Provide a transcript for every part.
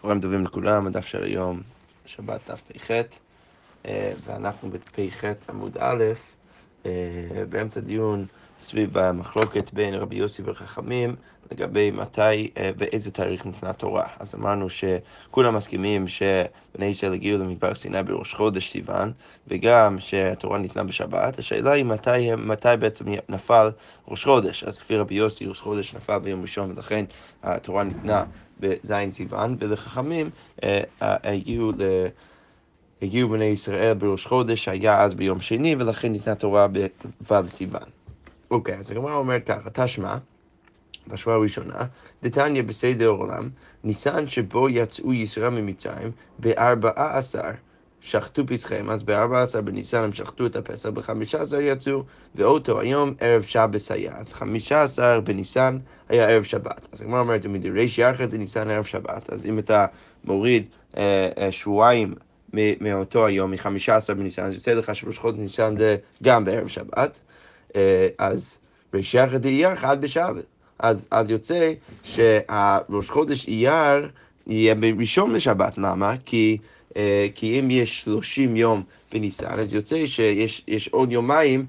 צהריים טובים לכולם, הדף של היום, שבת דף פ"ח, אה, ואנחנו בפ"ח עמוד א', באמצע דיון סביב המחלוקת בין רבי יוסי וחכמים לגבי מתי, באיזה אה, תאריך ניתנה תורה. אז אמרנו שכולם מסכימים שבני ישראל הגיעו למדבר סיני בראש חודש סיוון, וגם שהתורה ניתנה בשבת. השאלה היא מתי, מתי בעצם נפל ראש חודש. אז לפי רבי יוסי ראש חודש נפל ביום ראשון, ולכן התורה ניתנה בזין סיוון, ולחכמים אה, אה, הגיעו ל... הגיעו בני ישראל בראש חודש, שהיה אז ביום שני, ולכן ניתנה תורה בו' סיוון. אוקיי, אז הגמרא אומרת ככה, תשמע, בשורה הראשונה, דתניא בסדר עולם, ניסן שבו יצאו ישראל ממצרים, בארבעה עשר שחטו פסחיהם, אז בארבע עשר בניסן הם שחטו את הפסח, בחמישה עשר יצאו, ואותו היום ערב שבס היה. אז חמישה עשר בניסן היה ערב שבת. אז הגמרא אומרת, ומדריש יחד לניסן ערב שבת, אז אם אתה מוריד אה, אה, שבועיים מאותו היום, מחמישה עשר בניסן, אז יוצא לך שראש חודש ניסן זה גם בערב שבת. אה, אז בשחר אייר חד בשבת. אז, אז יוצא שהראש חודש אייר יהיה בראשון לשבת, למה? כי, אה, כי אם יש 30 יום בניסן, אז יוצא שיש עוד יומיים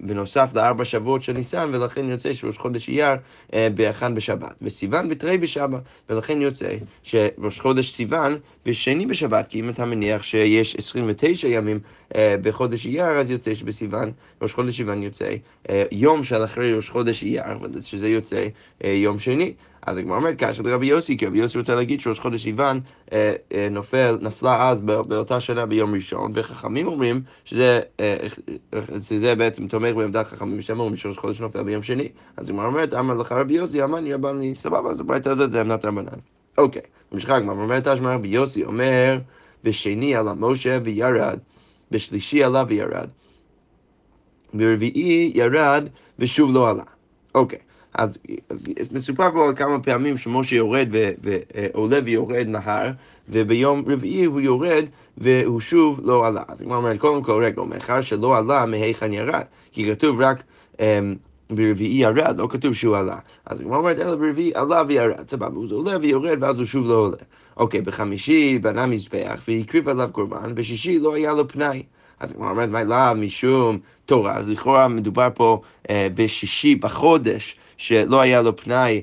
בנוסף לארבע שבועות של ניסן, ולכן יוצא שראש חודש אייר אה, באחד בשבת. וסיוון בתרי בשבת, ולכן יוצא שראש חודש סיוון בשני בשבת, כי אם אתה מניח שיש 29 ימים בחודש אייר, אז יוצא שבסיוון, ראש חודש סיוון יוצא אה, יום של אחרי ראש חודש אייר, שזה יוצא יום שני. אז הגמרא אומרת כאשר לרבי יוסי, כי רבי יוסי רוצה להגיד שראש חודש סיוון אה, אה, נופל, נפלה אז באותה שנה ביום ראשון, וחכמים אומרים שזה, אה, שזה בעצם תומך בעמדת חכמים, שהם אומרים שראש חודש נופל ביום שני. אז הגמרא אומרת, אמר לך רבי יוסי, אמרני רבני, סבבה, אז הברייתא הזאת זה עמדת רבנן. אוקיי, ממשיכה הגמרא אומרת, תשמע רבי יוסי אומר, בשני עלה משה וירד, בשלישי עלה וירד, ברביעי ירד ושוב לא עלה. אוקיי. אז, אז מסופר פה על כמה פעמים שמשה יורד ועולה ויורד נהר, וביום רביעי הוא יורד והוא שוב לא עלה. אז כמו אומרת, קודם כל, רגע, מאחר שלא עלה, מהיכן ירד? כי כתוב רק... um, ברביעי ירד, לא כתוב שהוא עלה. אז הגמרא אומרת, אלא ברביעי עלה וירד, סבבה, הוא עולה ויורד ואז הוא שוב לא עולה. אוקיי, בחמישי בנה מזבח והקריב עליו קורבן, בשישי לא היה לו פנאי. אז הגמרא אומרת, מה לאו משום תורה? אז לכאורה מדובר פה אה, בשישי בחודש, שלא היה לו פנאי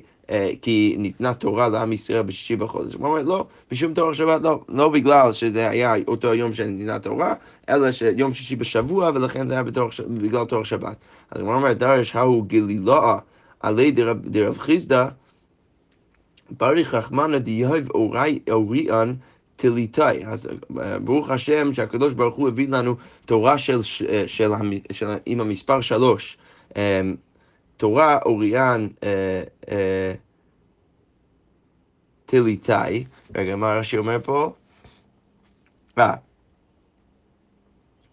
כי ניתנה תורה לעם ישראל בשישי בחודש. הוא אומר, לא, בשום תורה שבת לא, לא בגלל שזה היה אותו יום שניתנה תורה, אלא שיום שישי בשבוע, ולכן זה היה בתור, בגלל תורה שבת. אז הוא אומר, דרש ההוא גלילאה עלי דרב חיסדא, בריך רחמנא דיהב אוריאן תליטאי. אז אה, ברוך השם שהקדוש ברוך הוא הביא לנו תורה של, של, של, של, עם המספר שלוש. אה, תורה אוריאן אה, אה, תליטאי, רגע, מה רש"י אומר פה? אה,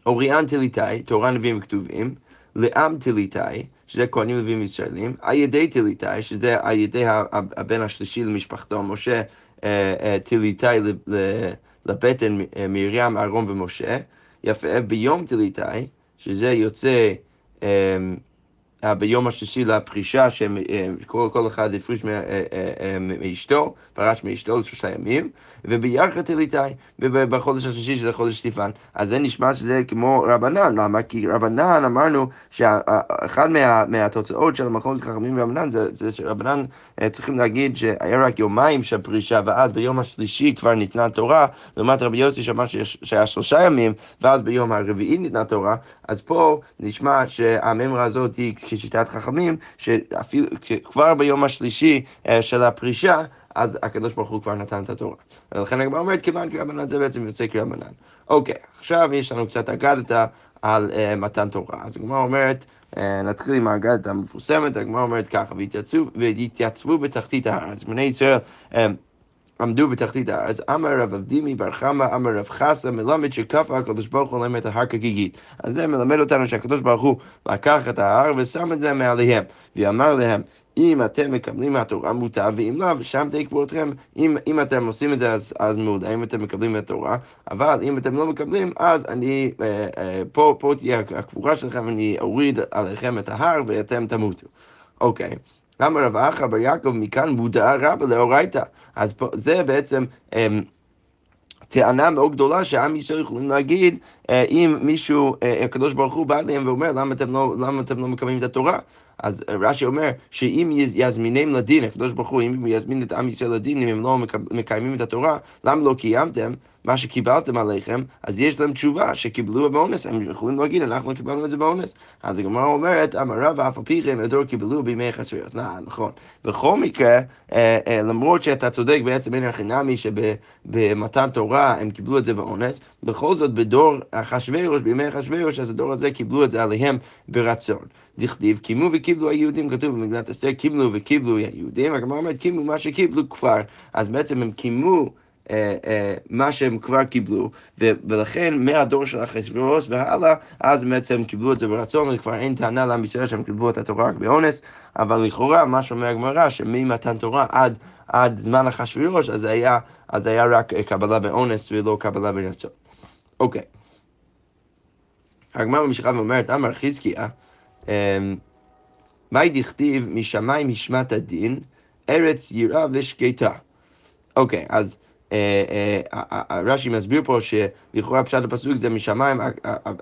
אוריאן תליטאי, תורה נביאים וכתובים, לעם תליטאי, שזה כהנים לווים ישראלים, על ידי תליטאי, שזה על ידי הבן השלישי למשפחתו, משה אה, תליטאי לבטן מרים, אהרון ומשה, יפה, ביום תליטאי, שזה יוצא אה, ביום השלישי לפרישה, שכל אה, אחד הפריש אה, מאשתו, פרש מאשתו לשלושה ימים, ובירכא תליטאי, ובחודש השלישי של חודש סטיפן. אז זה נשמע שזה כמו רבנן, למה? כי רבנן אמרנו שאחד מה, מהתוצאות של המחלוקת חכמים ורבנן זה, זה שרבנן צריכים להגיד שהיה רק יומיים של פרישה, ואז ביום השלישי כבר ניתנה תורה, לעומת רבי יוסי שאמר שהיה שלושה ימים, ואז ביום הרביעי ניתנה תורה, אז פה נשמע שהממרה הזאת היא כשיטת חכמים, שאפילו כבר ביום השלישי אה, של הפרישה, אז הקדוש ברוך הוא כבר נתן את התורה. ולכן הגמרא אומרת, כיוון כרבנן זה בעצם יוצא כרבנן. אוקיי, עכשיו יש לנו קצת אגדתה על uh, מתן תורה. אז הגמרא אומרת, uh, נתחיל עם האגדתה המפורסמת, הגמרא אומרת ככה, והתייצבו בתחתית ההר. אז בני ישראל... Uh, עמדו בתחתית הארץ, אמר רב אבדימי בר חמא, אמר רב חסה, מלמד שכפה הקדוש ברוך הוא להם את ההר כגיגית. אז זה מלמד אותנו שהקדוש ברוך הוא לקח את ההר ושם את זה מעליהם, ואמר להם, אם אתם מקבלים מהתורה מוטב, ואם לאו, שם תקבעו אתכם. אם, אם אתם עושים את זה, אז, אז מעולה, אם אתם מקבלים מהתורה, אבל אם אתם לא מקבלים, אז אני, אה, אה, פה, פה תהיה הקבורה שלכם, אני אוריד עליכם את ההר ואתם תמותו. אוקיי. אמר רב אחא בר יעקב מכאן מודעה רבה לאורייתא. אז פה, זה בעצם... אמ, טענה מאוד גדולה שעם ישראל יכולים להגיד אה, אם מישהו, אה, הקדוש ברוך הוא בא אליהם ואומר למה אתם לא, למה אתם לא מקיימים את התורה? אז רש"י אומר שאם יזמינם לדין, הקדוש ברוך הוא, אם יזמין את עם ישראל לדין, אם הם לא מקיימים את התורה, למה לא קיימתם? מה שקיבלתם עליכם, אז יש להם תשובה שקיבלו באונס, הם יכולים להגיד, אנחנו קיבלנו את זה באונס. אז הגמרא אומרת, אמר רב, אף על פי כן הדור קיבלו בימי חסריות. נכון. בכל מקרה, אה, אה, למרות שאתה צודק בעצם אין הכי נמי שבמתן תורה הם קיבלו את זה באונס, בכל זאת בדור אחשוורוש, בימי אחשוורוש, אז הדור הזה קיבלו את זה עליהם ברצון. דכתיב, קימו וקיבלו היהודים, כתוב במגילת אסתר, קיבלו וקיבלו היהודים, הגמרא אומרת, קימו מה שקיבלו כבר, אז בעצם הם קימו אה, אה, מה שהם כבר קיבלו, ולכן מהדור של אחשוורוש והלאה, אז בעצם קיבלו את זה ברצון, וכבר אין טענה לעם ישראל שהם קיבלו את התורה רק באונס, אבל לכאורה, מה שאומר הגמרא, שממתן תורה עד, עד זמן אחשוורוש, אז אז היה רק קבלה באונס ולא קבלה ברצון. אוקיי. הגמרא ממשיכה ואומרת, אמר חזקיה, אמ, מאי דכתיב משמיים השמעת הדין, ארץ יראה ושקטה. אוקיי, אז אה, אה, רש"י מסביר פה שלכאורה פשט הפסוק זה משמיים,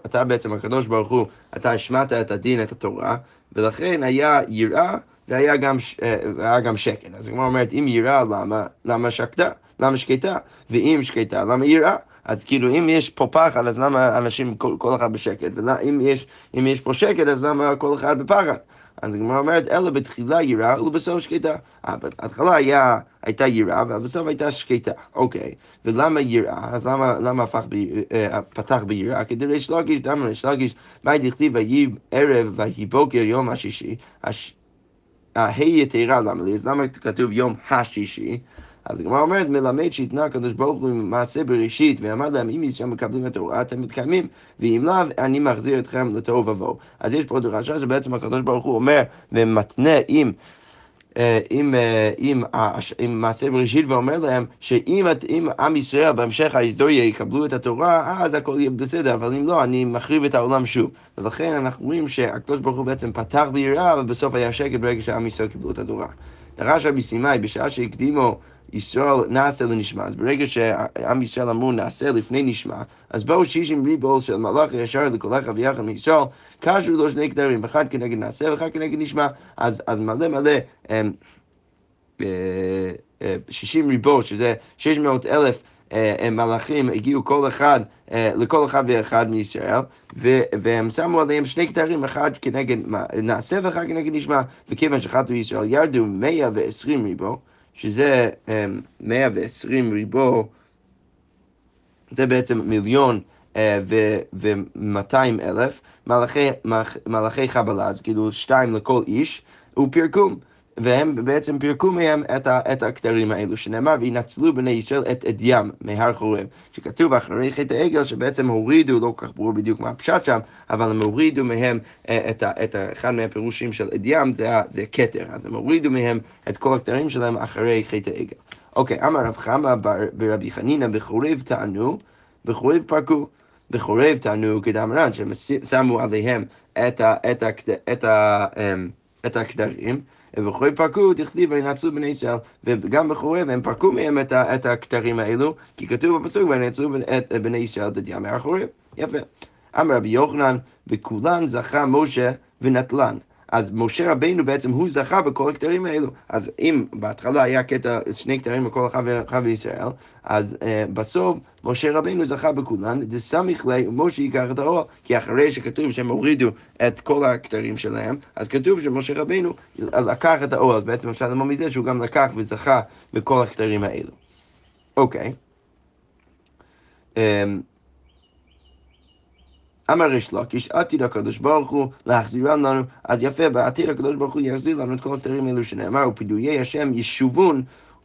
אתה בעצם הקדוש ברוך הוא, אתה השמעת את הדין, את התורה, ולכן היה יראה והיה גם, אה, והיה גם שקט. אז הגמרא אומרת, אם יראה, למה, למה שקטה? למה שקטה? ואם שקטה, למה יראה? אז כאילו, אם יש פה פחד, אז למה אנשים, כל, כל אחד בשקט? ואם יש, יש פה שקט, אז למה כל אחד בפחד? אז הגמרא אומרת, אלא בתחילה יראה ובסוף שקטה. אה, בהתחלה היה, הייתה יראה, אבל בסוף הייתה שקטה. אוקיי, ולמה יראה? אז למה, למה הפך ב, אה, פתח ביראה? כדי ריש לגיש, למה ריש לגיש, מה דכתיב ויהי ערב ויהי בוקר יום השישי? ההי יתרה למה לי? אז למה כתוב יום השישי? אז הגמרא אומרת, מלמד שהתנה הקדוש ברוך הוא מעשה בראשית, ואמר להם, אם יש מקבלים את התורה, אתם מתקיימים, ואם לאו, אני מחזיר אתכם לתוהו ובוהו. אז יש פה דרשה שבעצם הקדוש ברוך הוא אומר, ומתנה עם... אה, עם, אה, עם, עם מעשה בראשית ואומר להם שאם אם עם ישראל בהמשך ההיסטוריה יקבלו את התורה, אז הכל יהיה בסדר, אבל אם לא, אני מחריב את העולם שוב. ולכן אנחנו רואים שהקדוש ברוך הוא בעצם פתח ביראה, אבל בסוף היה שקט ברגע שעם ישראל קיבלו את התורה. דרש רבי סימאי, בשעה שהקדימו ישראל נעשה לנשמע. אז ברגע שעם ישראל אמרו נעשה לפני נשמע, אז באו שישים ריבול של מלאך ישר לכל אחד ויחד מישראל, קשו לו שני כתרים, אחד כנגד נעשה ואחד כנגד נשמע. אז, אז מלא מלא הם, אה, אה, שישים ריבול, שזה שש מאות אלף אה, מלאכים הגיעו כל אחד, לכל אחד ואחד מישראל, והם שמו עליהם שני כתרים, אחד כנגד נעשה ואחד כנגד נשמע, וכיוון שחטאו ישראל ירדו 120 ריבו, שזה 120 אמ, ריבו, זה בעצם מיליון אה, ו-200 אלף, מלאכי חבלה, אז כאילו שתיים לכל איש, ופירקום. והם בעצם פירקו מהם את, ה, את הכתרים האלו, שנאמר, וינצלו בני ישראל את אדיהם מהר חורב, שכתוב אחרי חטא העגל, שבעצם הורידו, לא כל כך ברור בדיוק מה הפשט שם, אבל הם הורידו מהם אה, את, ה, את ה, אחד מהפירושים של אדיהם, זה, זה כתר, אז הם הורידו מהם את כל הכתרים שלהם אחרי חטא העגל. אוקיי, אמר רב חמא ברבי חנינא בחורב טענו, בחורב פרקו. בחורב טענו כדאמרן, שהם שמו עליהם את, ה, את, ה, את, ה, אמ, את הכתרים. ובחורי פרקו תכתיב וינצלו בני ישראל, וגם בחורב הם פרקו מהם את, את הכתרים האלו, כי כתוב בפסוק וינצלו את בני ישראל את ים מהחורב. יפה. אמר רבי יוחנן, וכולן זכה משה ונטלן. אז משה רבינו בעצם הוא זכה בכל הכתרים האלו. אז אם בהתחלה היה קטע, שני כתרים בכל אחד בישראל, אז uh, בסוף משה רבינו זכה בכולן, דסמיך לי ומשה ייקח את האור, כי אחרי שכתוב שהם הורידו את כל הכתרים שלהם, אז כתוב שמשה רבינו לקח את האור, אז בעצם אפשר ללמוד מזה שהוא גם לקח וזכה בכל הכתרים האלו. אוקיי. Okay. Um, אמר ריש לקיש, עתיד הקדוש ברוך הוא להחזירן לנו, אז יפה, בעתיד הקדוש ברוך הוא יחזיר לנו את כל הכתרים האלו שנאמר, ופדויי השם ישובון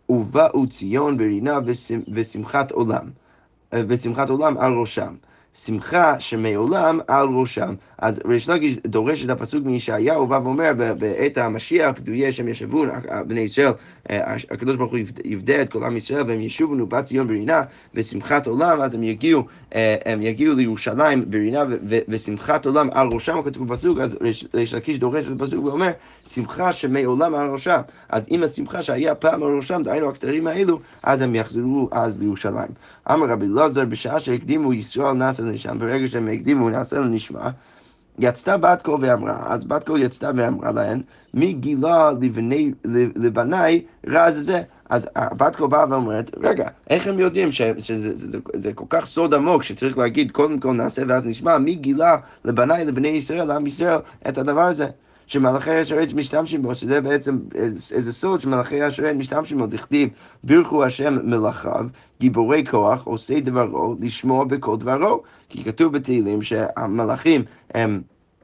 ובאו ציון ברינה ושמחת עולם, ושמחת עולם על ראשם. שמחה שמעולם על ראשם. אז ריש לקיש דורש את הפסוק מישעיהו, בא ואומר, בעת המשיח, פדויי שם ישבו, בני ישראל, אה, הקדוש ברוך הוא יפדה את כל עם ישראל, והם ישובו בת ציון ברינה, ושמחת עולם, אז הם יגיעו, אה, הם יגיעו לירושלים ברינה, ושמחת עולם על ראשם, כתוב בפסוק, אז ריש לקיש דורש את הפסוק ואומר, שמחה שמעולם על ראשם. אז אם השמחה שהיה פעם על ראשם, דהיינו הכתרים האלו, אז הם יחזרו אז לירושלים. אמר רבי אלעזר, בשעה שהקדימו ישראל נעשה לנשמע, ברגע שהם הקדימו נעשה לנשמע, יצתה בת קול ואמרה, אז בת קול יצתה ואמרה להן, מי גילה לבני, לבניי רז זה? אז הבת קול באה ואומרת, רגע, איך הם יודעים שזה זה, זה, זה כל כך סוד עמוק שצריך להגיד קודם כל נעשה ואז נשמע, מי גילה לבניי, לבני ישראל, לעם ישראל, את הדבר הזה? שמלאכי השרת משתמשים בו, שזה בעצם איזה סוד שמלאכי השרת משתמשים בו, דכתיב, בירכו השם מלאכיו, גיבורי כוח, עושי דברו, לשמוע בכל דברו. כי כתוב בתהילים שהמלאכים הם...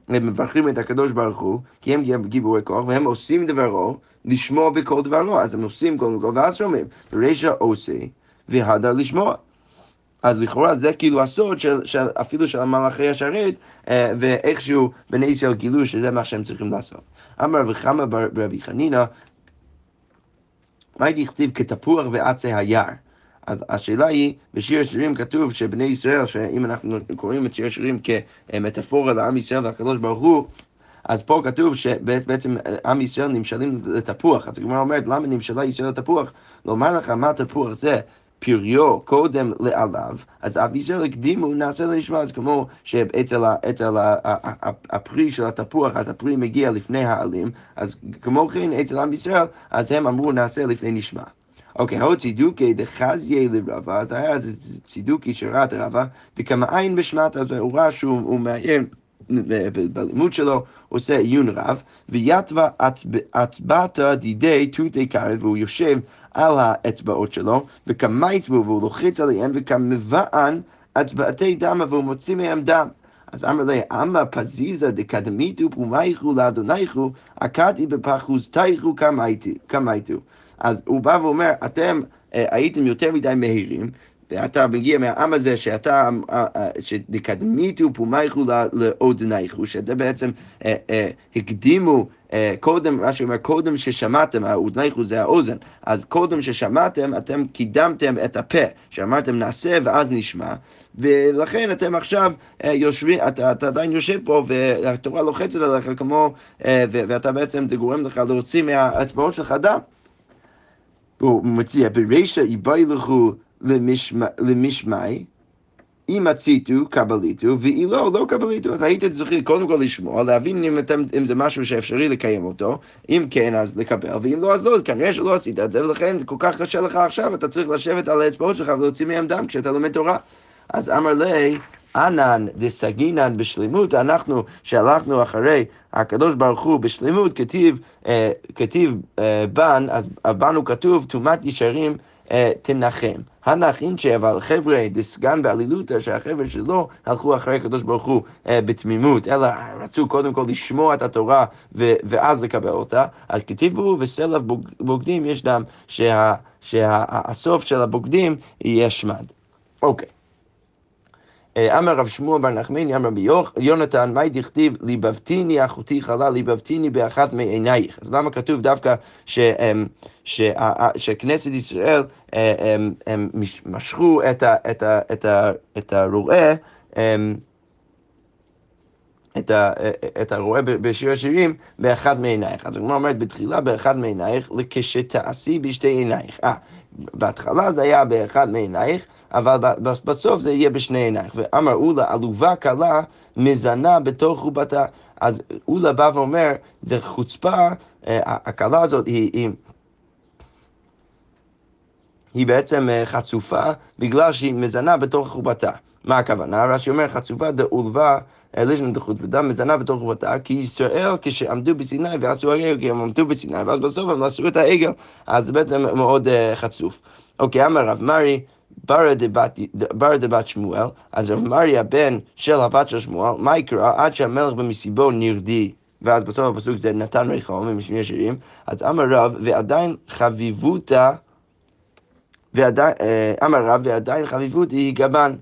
הם מברכים את הקדוש ברוך הוא, כי הם גיבורי כוח, והם עושים דברו, לשמוע בכל דברו. אז הם עושים קודם כל, ואז שומעים. רישא עושה, והדר לשמוע. אז לכאורה זה כאילו הסוד של, של אפילו של המלאכי השרת, אה, ואיכשהו בני ישראל גילו שזה מה שהם צריכים לעשות. אמר רבי חמא ברבי חנינא, מה הייתי כתיב כתפוח ועצי היער? אז השאלה היא, בשיר השירים כתוב שבני ישראל, שאם אנחנו קוראים את שיר השירים כמטאפורה לעם ישראל והקדוש ברוך הוא, אז פה כתוב שבעצם עם ישראל נמשלים לתפוח. אז הגמרא אומרת, למה נמשלה ישראל לתפוח? לומר לך מה תפוח זה, פריו קודם לעליו, אז אב ישראל הקדימו נעשה לנשמע, אז כמו שאצל הפרי של התפוח, התפרי מגיע לפני העלים, אז כמו כן אצל עם ישראל, אז הם אמרו נעשה לפני נשמע. אוקיי, הו צידוקי דחזיה לרבה, אז היה איזה צידוקי שראה את רבה, דקמעין בשמת, אז הוא ראה שהוא מעיין. בלימוד שלו, עושה עיון רב, ויתווה עצבתא דידי תותי קרב, והוא יושב על האצבעות שלו, וכמייטבו, והוא לוחץ עליהם, וכמבען הצבעתי דמה, והוא מוציא מהם דם. אז אמר לי, אמה פזיזה דקדמיתו פומייכו לאדונייכו, עקדתי בפחוזתייכו כמייתו. אז הוא בא ואומר, אתם אה, הייתם יותר מדי מהירים, ואתה מגיע מהעם הזה שאתה, אה, אה, שדקדמיתו פומייכו לאודנייכו, שזה בעצם הקדימו קודם, מה שאומר, קודם ששמעתם, האודנייכו זה האוזן, אז קודם ששמעתם, אתם קידמתם את הפה, שאמרתם נעשה ואז נשמע, ולכן אתם עכשיו יושבים, אתה, אתה עדיין יושב פה והתורה לוחצת עליך כמו, ואתה בעצם, זה גורם לך להוציא מהאצבעות שלך דם. הוא מציע, ברישא איבאי לכו למשמעי, אם הציתו, קבליתו, ואילו לא, לא קבליתו. אז הייתם צריכים קודם כל לשמוע, להבין אם, אתם, אם זה משהו שאפשרי לקיים אותו, אם כן אז לקבל, ואם לא אז לא, כנראה שלא עשית את זה, ולכן זה כל כך קשה לך עכשיו, אתה צריך לשבת על האצבעות שלך ולהוציא מהם דם כשאתה לומד תורה. אז אמר לי, ענן דסגינן בשלמות, אנחנו שהלכנו אחרי הקדוש ברוך הוא בשלמות, כתיב, אה, כתיב אה, בן, אז בנו כתוב טומאת ישרים אה, תנחם. הנכינצ'ה, אבל חבר'ה דסגן בעלילותא, שהחבר'ה שלו הלכו אחרי הקדוש ברוך הוא אה, בתמימות, אלא רצו קודם כל לשמוע את התורה ואז לקבל אותה, אז כתיבו וסלף בוגדים יש דם שהסוף שה- של הבוגדים יהיה שמד. אוקיי. אה, אמר רב שמואל בר נחמני, אמר רבי יונתן, מאי דכתיב ליבבתיני אחותי חלה, ליבבתיני באחת מעינייך. אז למה כתוב דווקא אמ, שכנסת ישראל, אה, הם משכו את אמ, את, ה, את הרועה בשיר השירים באחד מעינייך. אז הגמרא אומרת בתחילה באחד מעינייך, לכשתעשי בשתי עינייך. אה, בהתחלה זה היה באחד מעינייך, אבל בסוף זה יהיה בשני עינייך. ואמר אולה, עלובה קלה מזנה בתוך חובתה. אז אולה בא ואומר, זה חוצפה, אה, הקלה הזאת היא... היא היא בעצם אה, חצופה בגלל שהיא מזנה בתוך חובתה. מה הכוונה? רש"י אומר חצופה דעולבה לשם דחוץ בדם מזנה בתוך חובתה, כי ישראל כשעמדו בסיני ועשו העגל, כי הם עמדו בסיני, ואז בסוף הם עשו את העגל, אז זה בעצם מאוד uh, חצוף. אוקיי, אמר רב מרי, ברא דבת שמואל, אז רב מרי הבן של הבת של שמואל, מה יקרא עד שהמלך במסיבו נרדי. ואז בסוף הפסוק זה נתן ריחום, עם שני שירים, אז אמר רב, ועדיין חביבותה, ועדיין, אה, אמר רב, ועדיין חביבות היא גבן.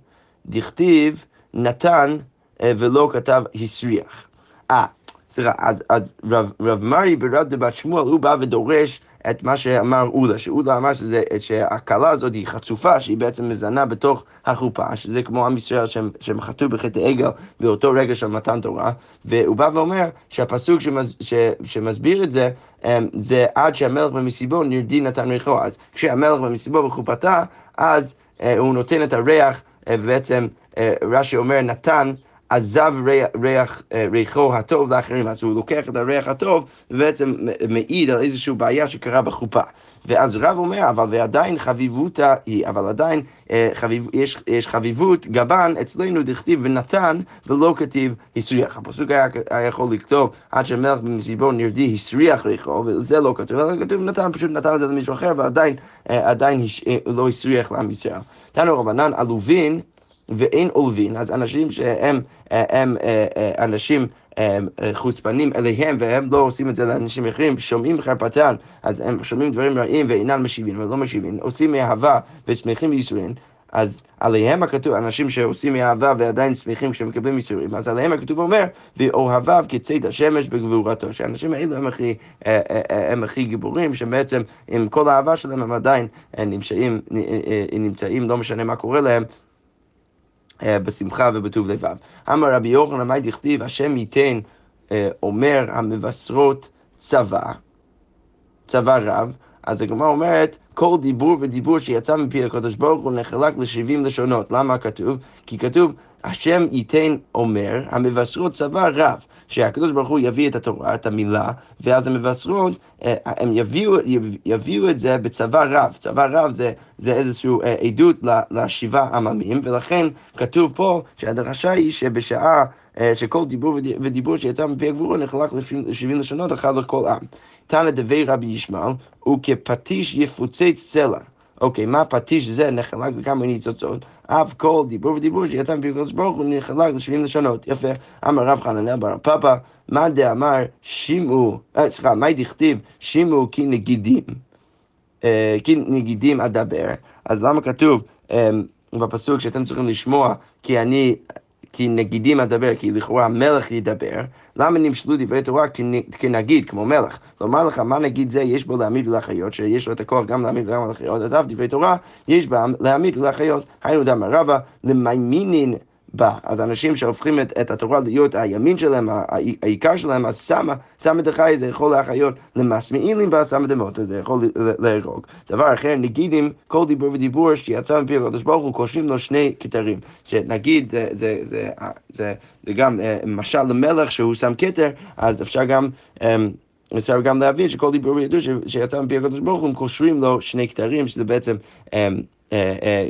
דכתיב נתן ולא כתב הסריח. אה, סליחה, אז, אז רב, רב מרי ברד דבת שמואל, הוא בא ודורש את מה שאמר אולה, שאולה אמר שזה, שהכלה הזאת היא חצופה, שהיא בעצם מזנה בתוך החופה, שזה כמו עם ישראל שהם, שהם חטאו בחטא עגל באותו רגע של מתן תורה, והוא בא ואומר שהפסוק שמס, ש, שמסביר את זה, אמ, זה עד שהמלך במסיבו נרדי נתן ריחו, אז כשהמלך במסיבו בחופתה, אז אה, הוא נותן את הריח, אה, ובעצם אה, רש"י אומר נתן עזב ריח, אה, ריחו הטוב לאחרים, אז הוא לוקח את הריח הטוב ובעצם מעיד על איזושהי בעיה שקרה בחופה. ואז רב אומר, אבל ועדיין חביבותה היא, אבל עדיין אה, חביב, יש, יש חביבות גבן אצלנו דכתיב ונתן ולא כתיב הסריח. הפסוק היה, היה יכול לכתוב עד שמלך במסיבו נרדי הסריח ריחו, וזה לא כתוב, אלא כתוב נתן, פשוט נתן את זה למישהו אחר, ועדיין אה, עדיין לא הסריח לעם ישראל. תנו רבנן עלובין ואין עולבין, אז אנשים שהם אה, הם, אה, אה, אנשים חוצפנים אליהם והם לא עושים את זה לאנשים אחרים, שומעים חרפתן, אז הם שומעים דברים רעים ואינם משיבים ולא משיבים, עושים מאהבה ושמחים בייסורין. אז עליהם הכתוב, אנשים שעושים מאהבה ועדיין שמחים כשהם מקבלים ייסורים, אז עליהם הכתוב אומר, ואוהביו כצאת השמש בגבורתו, שהאנשים האלו הם הכי, הם הכי גיבורים, שבעצם עם כל האהבה שלהם הם עדיין נמצאים, נמצאים, לא משנה מה קורה להם, בשמחה ובטוב לבב. אמר רבי יוחנן, מה דכתיב, השם ייתן אה, אומר המבשרות צבא, צבא רב, אז הגמרא אומרת, כל דיבור ודיבור שיצא מפי הקדוש ברוך הוא נחלק לשבעים לשונות. למה כתוב? כי כתוב, השם ייתן אומר, המבשרות צבא רב, שהקדוש ברוך הוא יביא את התורה, את המילה, ואז המבשרות, אה, הם יביאו, יביאו את זה בצבא רב. צבא רב זה, זה איזושהי אה, עדות לשבעה עממים, ולכן כתוב פה שהדרשה היא שבשעה... אה, שכל דיבור ודיבור שיצא מפי הגבורו נחלק לשבעים לשונות, אחד לכל עם. תנא דבי רבי ישמעאל, וכפטיש יפוצץ צלע. אוקיי, מה פטיש זה נחלק לכמה ניצוצות, אף כל דיבור ודיבור שיצא מפי הקדוש ברוך הוא נחלק לשבעים לשונות. יפה. אמר רב חננאל בר פפא, מה דאמר שימו, אה, סליחה, מה דכתיב שימו כי נגידים, אה, כי נגידים אדבר, אז למה כתוב בפסוק שאתם צריכים לשמוע כי אני כי נגידים אדבר, כי לכאורה המלך ידבר, למה נמשלו דברי תורה כנגיד, כמו מלך? לומר לך, מה נגיד זה יש בו להעמיד ולהחיות, שיש לו את הכוח גם להעמיד וגם להחיות, אז אף דברי תורה יש בם להעמיד ולהחיות. היינו דמא רבא, למימינין בה. אז אנשים שהופכים את, את התורה להיות הימין שלהם, העיקר שלהם, אז שמה, שמה דחי זה יכול להחיות למסמאילים בה, שמה דמות, זה יכול להרוג. דבר אחר, נגידים, כל דיבור ודיבור שיצא מפי הקדוש ברוך הוא, קושרים לו שני כתרים. שנגיד, זה, זה, זה, זה, זה גם אה, משל למלך שהוא שם כתר, אז אפשר גם... אמ, אפשר גם להבין שכל דיבור וידוע שיצא מפי הקדוש ברוך הוא, הם קושרים לו שני כתרים, שזה בעצם אמ,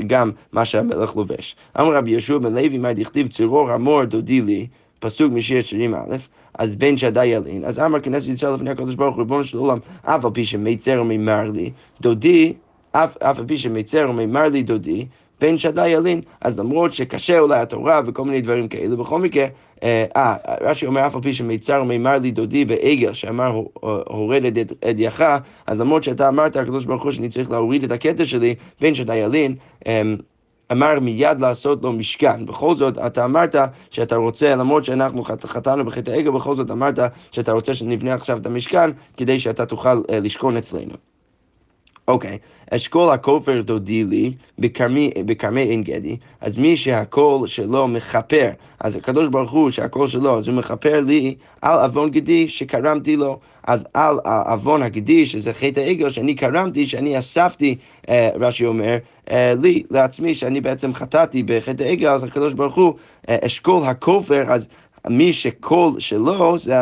גם מה שהמלך לובש. אמר רבי יהושע בן לוי, מה דכתיב צרור המור דודי לי, פסוק משיר שירים א', אז בן שדי ילין, אז אמר כנסת ישראל לפני הקדוש ברוך הוא, ריבונו של עולם, אף על פי שמיצר ומימר לי, דודי, אף על פי שמיצר ומימר לי דודי, בן שדי ילין, אז למרות שקשה אולי התורה וכל מיני דברים כאלו, בכל מקרה, אה, אה רש"י אומר אף על פי שמיצר ומימר לי דודי בעגל, שאמר הורד את אדייך, אז למרות שאתה אמרת, הקדוש ברוך הוא, שאני צריך להוריד את הכתר שלי, בן שדי ילין, אמ, אמר מיד לעשות לו משכן. בכל זאת, אתה אמרת שאתה רוצה, למרות שאנחנו חטאנו בחטא העגל, בכל זאת אמרת שאתה רוצה שנבנה עכשיו את המשכן, כדי שאתה תוכל אה, לשכון אצלנו. אוקיי, אשכול הכופר דודי לי בכרמי עין גדי, אז מי שהכל שלו מכפר, אז הקדוש ברוך הוא שהכל שלו, אז הוא מכפר לי על עוון גדי שכרמתי לו, אז על עוון הגדי, שזה חטא העגל שאני כרמתי, שאני אספתי, אה, רש"י אומר, אה, לי, לעצמי, שאני בעצם חטאתי בחטא העגל, אז הקדוש ברוך הוא, אה, אשכול הכופר, אז מי שקול שלו, זה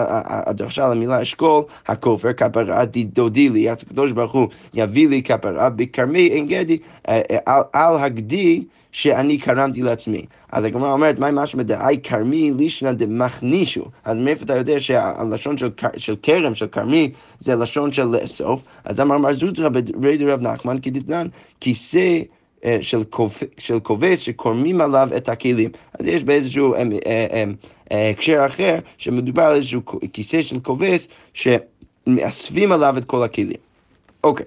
הדרשה למילה אשכול, הכופר, כפרה דודי לי, אז הקדוש ברוך הוא יביא לי כפרה בכרמי עין גדי, אה, אה, על, על הגדי שאני כרמתי לעצמי. אז הגמרא אומרת, מה משמע דאי כרמי לישנא דמכנישו? אז מאיפה אתה יודע שהלשון של, של כרם, של כרמי, זה לשון של לאסוף? אז אמר מר זוטרא ברי רב נחמן כדתנן, כיסא אה, של, של כובש שקורמים עליו את הכלים. אז יש באיזשהו אה, אה, הקשר אחר, שמדובר על איזשהו כיסא של כובש שמאספים עליו את כל הכלים. אוקיי.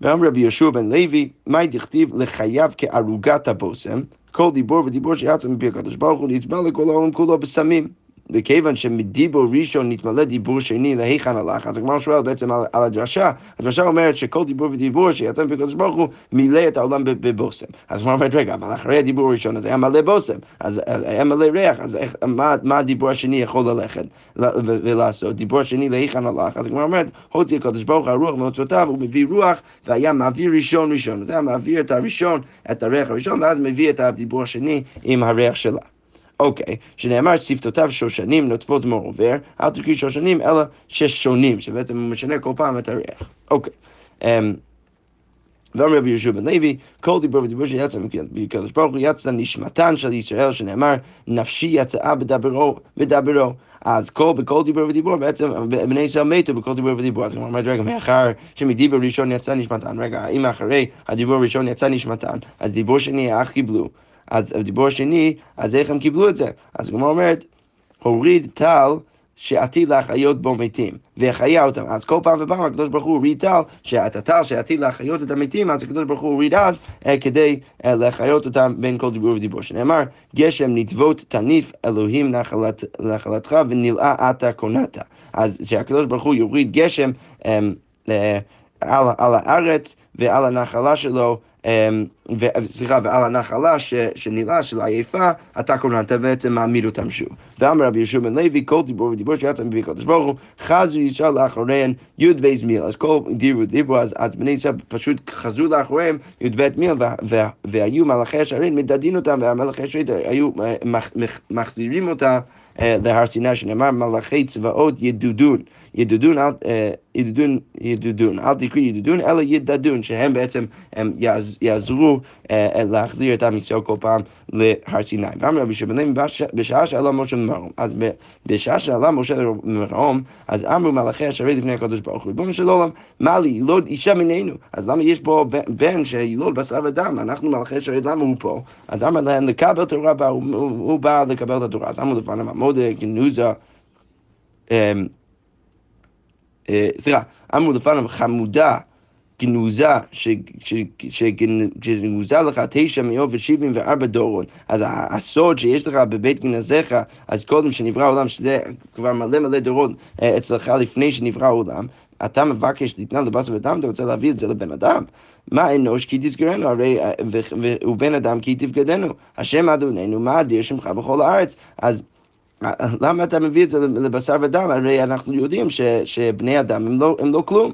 ואמר רבי יהושע בן לוי, מה דכתיב לחייב כערוגת הבושם? כל דיבור ודיבור שיצא מפי הקדוש ברוך הוא נצבע לכל העולם כולו בסמים. וכיוון שמדיבור ראשון נתמלא דיבור שני להיכן הלך, אז הגמרא שואל בעצם על, על הדרשה, הדרשה אומרת שכל דיבור ודיבור שיצא מפי הקדוש ברוך הוא מילא את העולם בבושם. אז הגמרא אומרת, רגע, אבל אחרי הדיבור הראשון אז היה מלא בושם, אז היה מלא ריח, אז איך, מה, מה הדיבור השני יכול ללכת ולעשות? דיבור שני להיכן הלך, אז הגמרא אומרת, הוציא הקדוש ברוך הרוח מאוצרותיו, הוא מביא רוח והיה מעביר ראשון ראשון, זה היה מעביר את הראשון, את הריח הראשון, ואז מביא את הדיבור השני עם הריח שלה. אוקיי, שנאמר שפתותיו שושנים נוטפות מור עובר, אל תקריא שושנים אלא ששונים, שבעצם הוא משנה כל פעם את הריח. אוקיי. אמ, ואומר רבי יהושע בן לוי, כל דיבור ודיבור שיצא מקדוש ברוך הוא יצא נשמתן של ישראל, שנאמר, נפשי יצאה בדברו, בדברו. אז כל, בכל דיבור ודיבור, בעצם בני ישראל מתו בכל דיבור ודיבור. אז הוא אומר, רגע, מאחר שמדיבור ראשון יצא נשמתן, רגע, אם אחרי הדיבור הראשון יצא נשמתן, אז דיבור שני איך קיבלו. אז הדיבור השני, אז איך הם קיבלו את זה? אז הגמרא אומרת, הוריד טל שעתיד להחיות בו מתים, והחיה אותם. אז כל פעם ופעם הקדוש ברוך הוא הוריד טל, שאת הטל שעתיד להחיות את המתים, אז הקדוש ברוך הוא הוריד אז אה, כדי אה, להחיות אותם בין כל דיבור ודיבור. שנאמר, גשם נתבות תניף אלוהים נחלת, נחלתך ונלאה עתה קונתה. אז שהקדוש ברוך הוא יוריד גשם אה, אה, על, על הארץ ועל הנחלה שלו אמ, סליחה, ועל הנחלה שנראה של עייפה, אתה קורנת בעצם מעמיד אותם שוב. ואמר רבי יהושע בן לוי, כל דיבור ודיבור שיצא מביא הקדוש ברוך הוא, חזו ישראל לאחוריהן י"ב מיל. אז כל דיבור ודיבור, אז בני ישראל פשוט חזרו לאחוריהם י"ב מיל, והיו מלאכי השערים מדדין אותם, והמלאכי השערים היו אה, מחזירים אותם. אה, להר סיני, שנאמר מלאכי צבאות ידודון. אה, ידודון, ידודון, אל תקריא ידודון, אלא ידדון, שהם בעצם הם יעזרו אה, להחזיר את עם ישראל כל פעם להר סיני. ואמר רבי שבנים, בשעה שעלה משה ממרום, אז בשעה שעלה משה ממרום, אז אמרו מלאכי השרת לפני הקדוש ברוך הוא, ריבונו של עולם, מה לי, ילוד אישה ממנו? אז למה יש פה בן שילוד בשר ודם? אנחנו מלאכי השרת, למה הוא פה? אז אמר להם, לקבל תורה, הוא בא לקבל את התורה. אז אמרו לפניו, עמודה, גנוזה, אה, סליחה, אמרו לפניו חמודה, גנוזה, שגנוזה לך תשע מאות ושבעים וארבע דורות. אז הסוד שיש לך בבית גנזיך, אז קודם שנברא העולם, שזה כבר מלא מלא דורות אה, אצלך לפני שנברא העולם, אתה מבקש להתנהל לבשר ודם, אתה רוצה להביא את זה לבן אדם. מה אנוש כי תסגרנו, הרי אה, ובן אדם כי תפקדנו. השם אדוננו, מה אדיר שמך בכל הארץ. אז למה אתה מביא את זה לבשר ודם? הרי אנחנו יודעים ש, שבני אדם הם לא, הם לא כלום.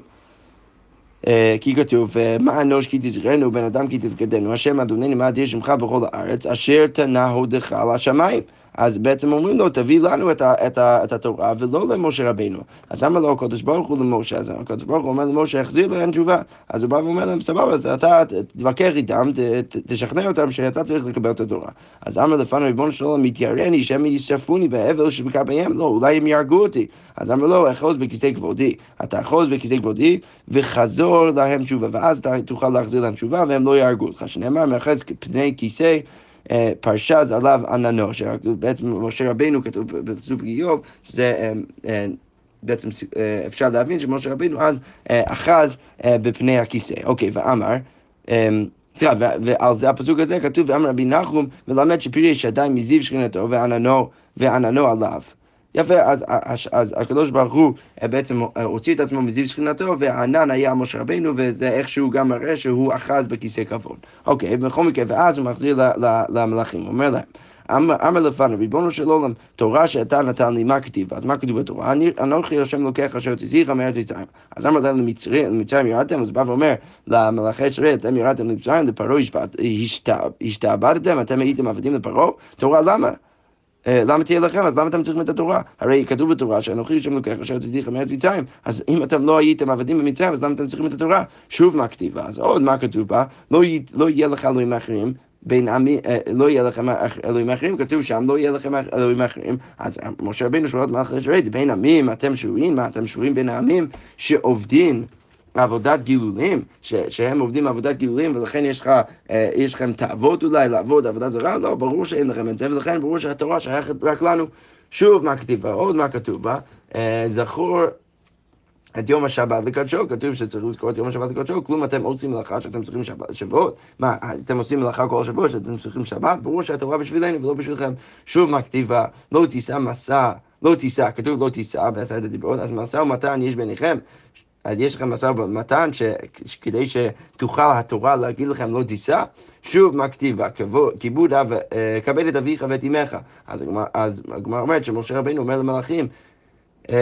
אה, כי כתוב, מה אנוש כי תזכרנו, בן אדם כי תפקדנו, השם אדוננו מה אדיר שמך בכל הארץ, אשר תנא הודך על השמיים. אז בעצם אומרים לו, תביא לנו את, ה, את, ה, את התורה ולא למשה רבינו. אז אמר לו הקדוש ברוך הוא למשה, אז הקדוש ברוך הוא אומר למשה, החזיר להם תשובה. אז הוא בא ואומר להם, סבבה, אז אתה תתווכח איתם, ת, ת, תשכנע אותם שאתה צריך לקבל את התורה. אז אמר לפניו, ריבונו של עולם, מתיירני, שמא ישרפוני באבל שבקבעיהם, לא, אולי הם יהרגו אותי. אז אמר לו, אחוז בכיסא כבודי. אתה אחוז בכיסא כבודי, וחזור להם תשובה, ואז אתה תוכל להחזיר להם תשובה, והם לא יהרגו אותך. שנאמר, מאחז פני כיסא פרשה זה עליו עננו, שבעצם משה רבינו כתוב בפסוק איוב, שזה אה, אה, בעצם אפשר להבין שמשה רבינו אז אחז בפני הכיסא. אוקיי, ואמר, סליחה, ועל זה הפסוק הזה כתוב, ואמר רבי נחום, מלמד שפרי שדי מזיו שכינתו ועננו עליו. יפה, אז, אז, אז הקדוש ברוך הוא אה, בעצם אה, הוציא את עצמו מזיו שכינתו, והענן היה משה רבינו, וזה איכשהו גם מראה שהוא אחז בכיסא כבוד. אוקיי, בכל מקרה, ואז הוא מחזיר למלאכים, הוא אומר להם. אמר לפניו, ריבונו של עולם, תורה שאתה נתן לי, מה כתיב? אז מה כתוב בתורה? אנוכי השם לוקח אשר תזיך מארץ מצרים. אז אמר להם למצרים ירדתם, אז בא ואומר למלאכי ישראל, אתם ירדתם למצרים, לפרעה השתעבדתם, אתם הייתם עבדים לפרעה? תורה למה? אה, למה תהיה לכם? אז למה אתם צריכים את התורה? הרי כתוב בתורה שאנוכי שם לוקח אשר תצדיך מארץ מצרים. אז אם אתם לא הייתם עבדים במצרים, אז למה אתם צריכים את התורה? שוב מה כתיב בה? אז עוד מה כתוב בה? לא, לא יהיה לך אלוהים אחרים. בין עמים, אה, לא יהיה לכם אלוהים אחרים, כתוב שם לא יהיה לכם אלוהים אחרים. אז משה רבינו שואל את מלאכי ישראל, בין עמים אתם שרויים? מה אתם שרויים בין העמים שעובדים עבודת גילולים, ש, שהם עובדים עבודת גילולים ולכן יש, לך, אה, יש לכם תאוות אולי לעבוד עבודה זרה? לא, ברור שאין לכם את זה ולכן ברור שהתורה שייכת רק לנו. שוב, מה כתיב בה? עוד מה כתוב בה? אה, זכור את יום השבת לקדשו, כתוב שצריך לזכור את יום השבת לקדשו, כלום אתם עושים מלאכה שאתם צריכים שבת, שבועות. מה, אתם עושים מלאכה כל שבוע שאתם צריכים שבת? ברור שהתורה בשבילנו ולא בשבילכם. שוב מה כתיבה, לא תישא מסע, לא תישא, כתוב לא תישא בעשרת הדיברות, אז משא ומתן יש ביניכם. אז יש לכם משא ומתן כדי שתוכל התורה להגיד לכם לא תישא? שוב, מה כתיב בה? כיבוד אב, אה, כבד את אביך ואת אמך. אז הגמרא אומרת שמשה רבינו אומר למלאכים, אמ,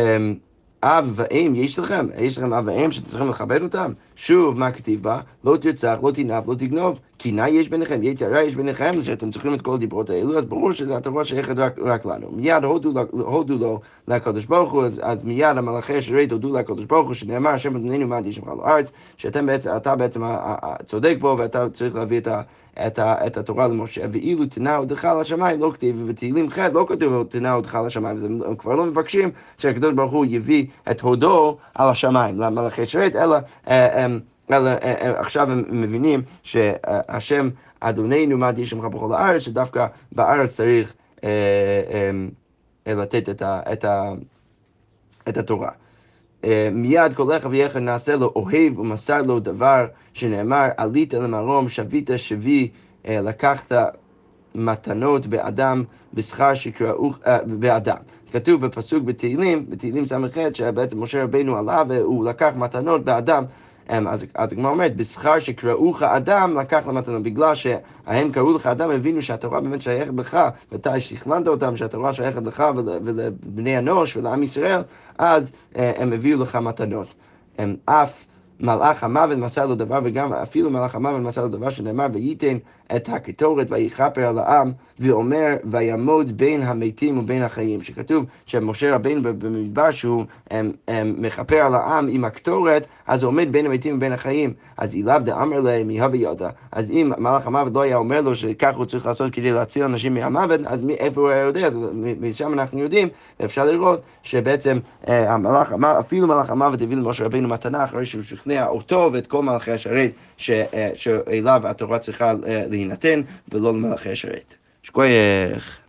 אב ואם יש לכם, יש לכם אב ואם שאתם צריכים לכבד אותם? שוב, מה כתיב בה? לא תרצח, לא תנאף, לא תגנוב. קנאה יש ביניכם, יצרה יש ביניכם, שאתם צריכים את כל הדיברות האלו, אז ברור שהתורה שייכת רק, רק לנו. מיד הודו, הודו לו לקדוש ברוך הוא, אז, אז מיד המלאכי השרת הודו לקדוש ברוך הוא, שנאמר, השם אדוננו מעט ישמך על הארץ, שאתם בעצם, אתה בעצם צודק בו, ואתה צריך להביא את ה... את, ה, את התורה למשה, ואילו תנאו דחה לשמיים לא כתיב, ובתהילים ח' לא כתוב תנאו דחה לשמיים, אז הם כבר לא מבקשים שהקדוש ברוך הוא יביא את הודו על השמיים למלאכי שרת, אלא, אה, אמ, אלא אה, אה, עכשיו הם מבינים שהשם אדוננו תהיה שמך בכל הארץ, שדווקא בארץ צריך אמ, לתת את, ה, את, ה, את התורה. מיד כל לך ויחד נעשה לו אוהב ומסר לו דבר שנאמר עלית למרום שבית שבי לקחת מתנות באדם בשכר שקראו באדם. כתוב בפסוק בתהילים, בתהילים ס"ח, שבעצם משה רבינו עלה והוא לקח מתנות באדם. אז הגמרא אומרת, בשכר שקראוך אדם, לקח למתנות. בגלל שהם קראו לך אדם, הבינו שהתורה באמת שייכת לך, ואתה שכלנת אותם שהתורה שייכת לך ולבני אנוש ולעם ישראל, אז אה, הם הביאו לך מתנות. הם אף מלאך המוות מסר לו דבר, וגם אפילו מלאך המוות מסר לו דבר שנאמר, וייתן את הקטורת ויכפר על העם, ואומר, ויעמוד בין המתים ובין החיים. שכתוב שמשה רבינו במדבר שהוא הם, הם, מכפר על העם עם הקטורת, אז הוא עומד בין המתים ובין החיים. אז אילאו דאמר להם מהווה ידע. אז אם מלאך המוות לא היה אומר לו שכך הוא צריך לעשות כדי להציל אנשים מהמוות, אז מאיפה הוא היה יודע? אז משם אנחנו יודעים, ואפשר לראות שבעצם אה, המלאך אפילו מלאך המוות הביא למשה רבינו מתנה אחרי שהוא שכנע אותו ואת כל מלאכי השרת שאליו התורה צריכה אה, להינתן ולא למלאכי השרת. שכוייך.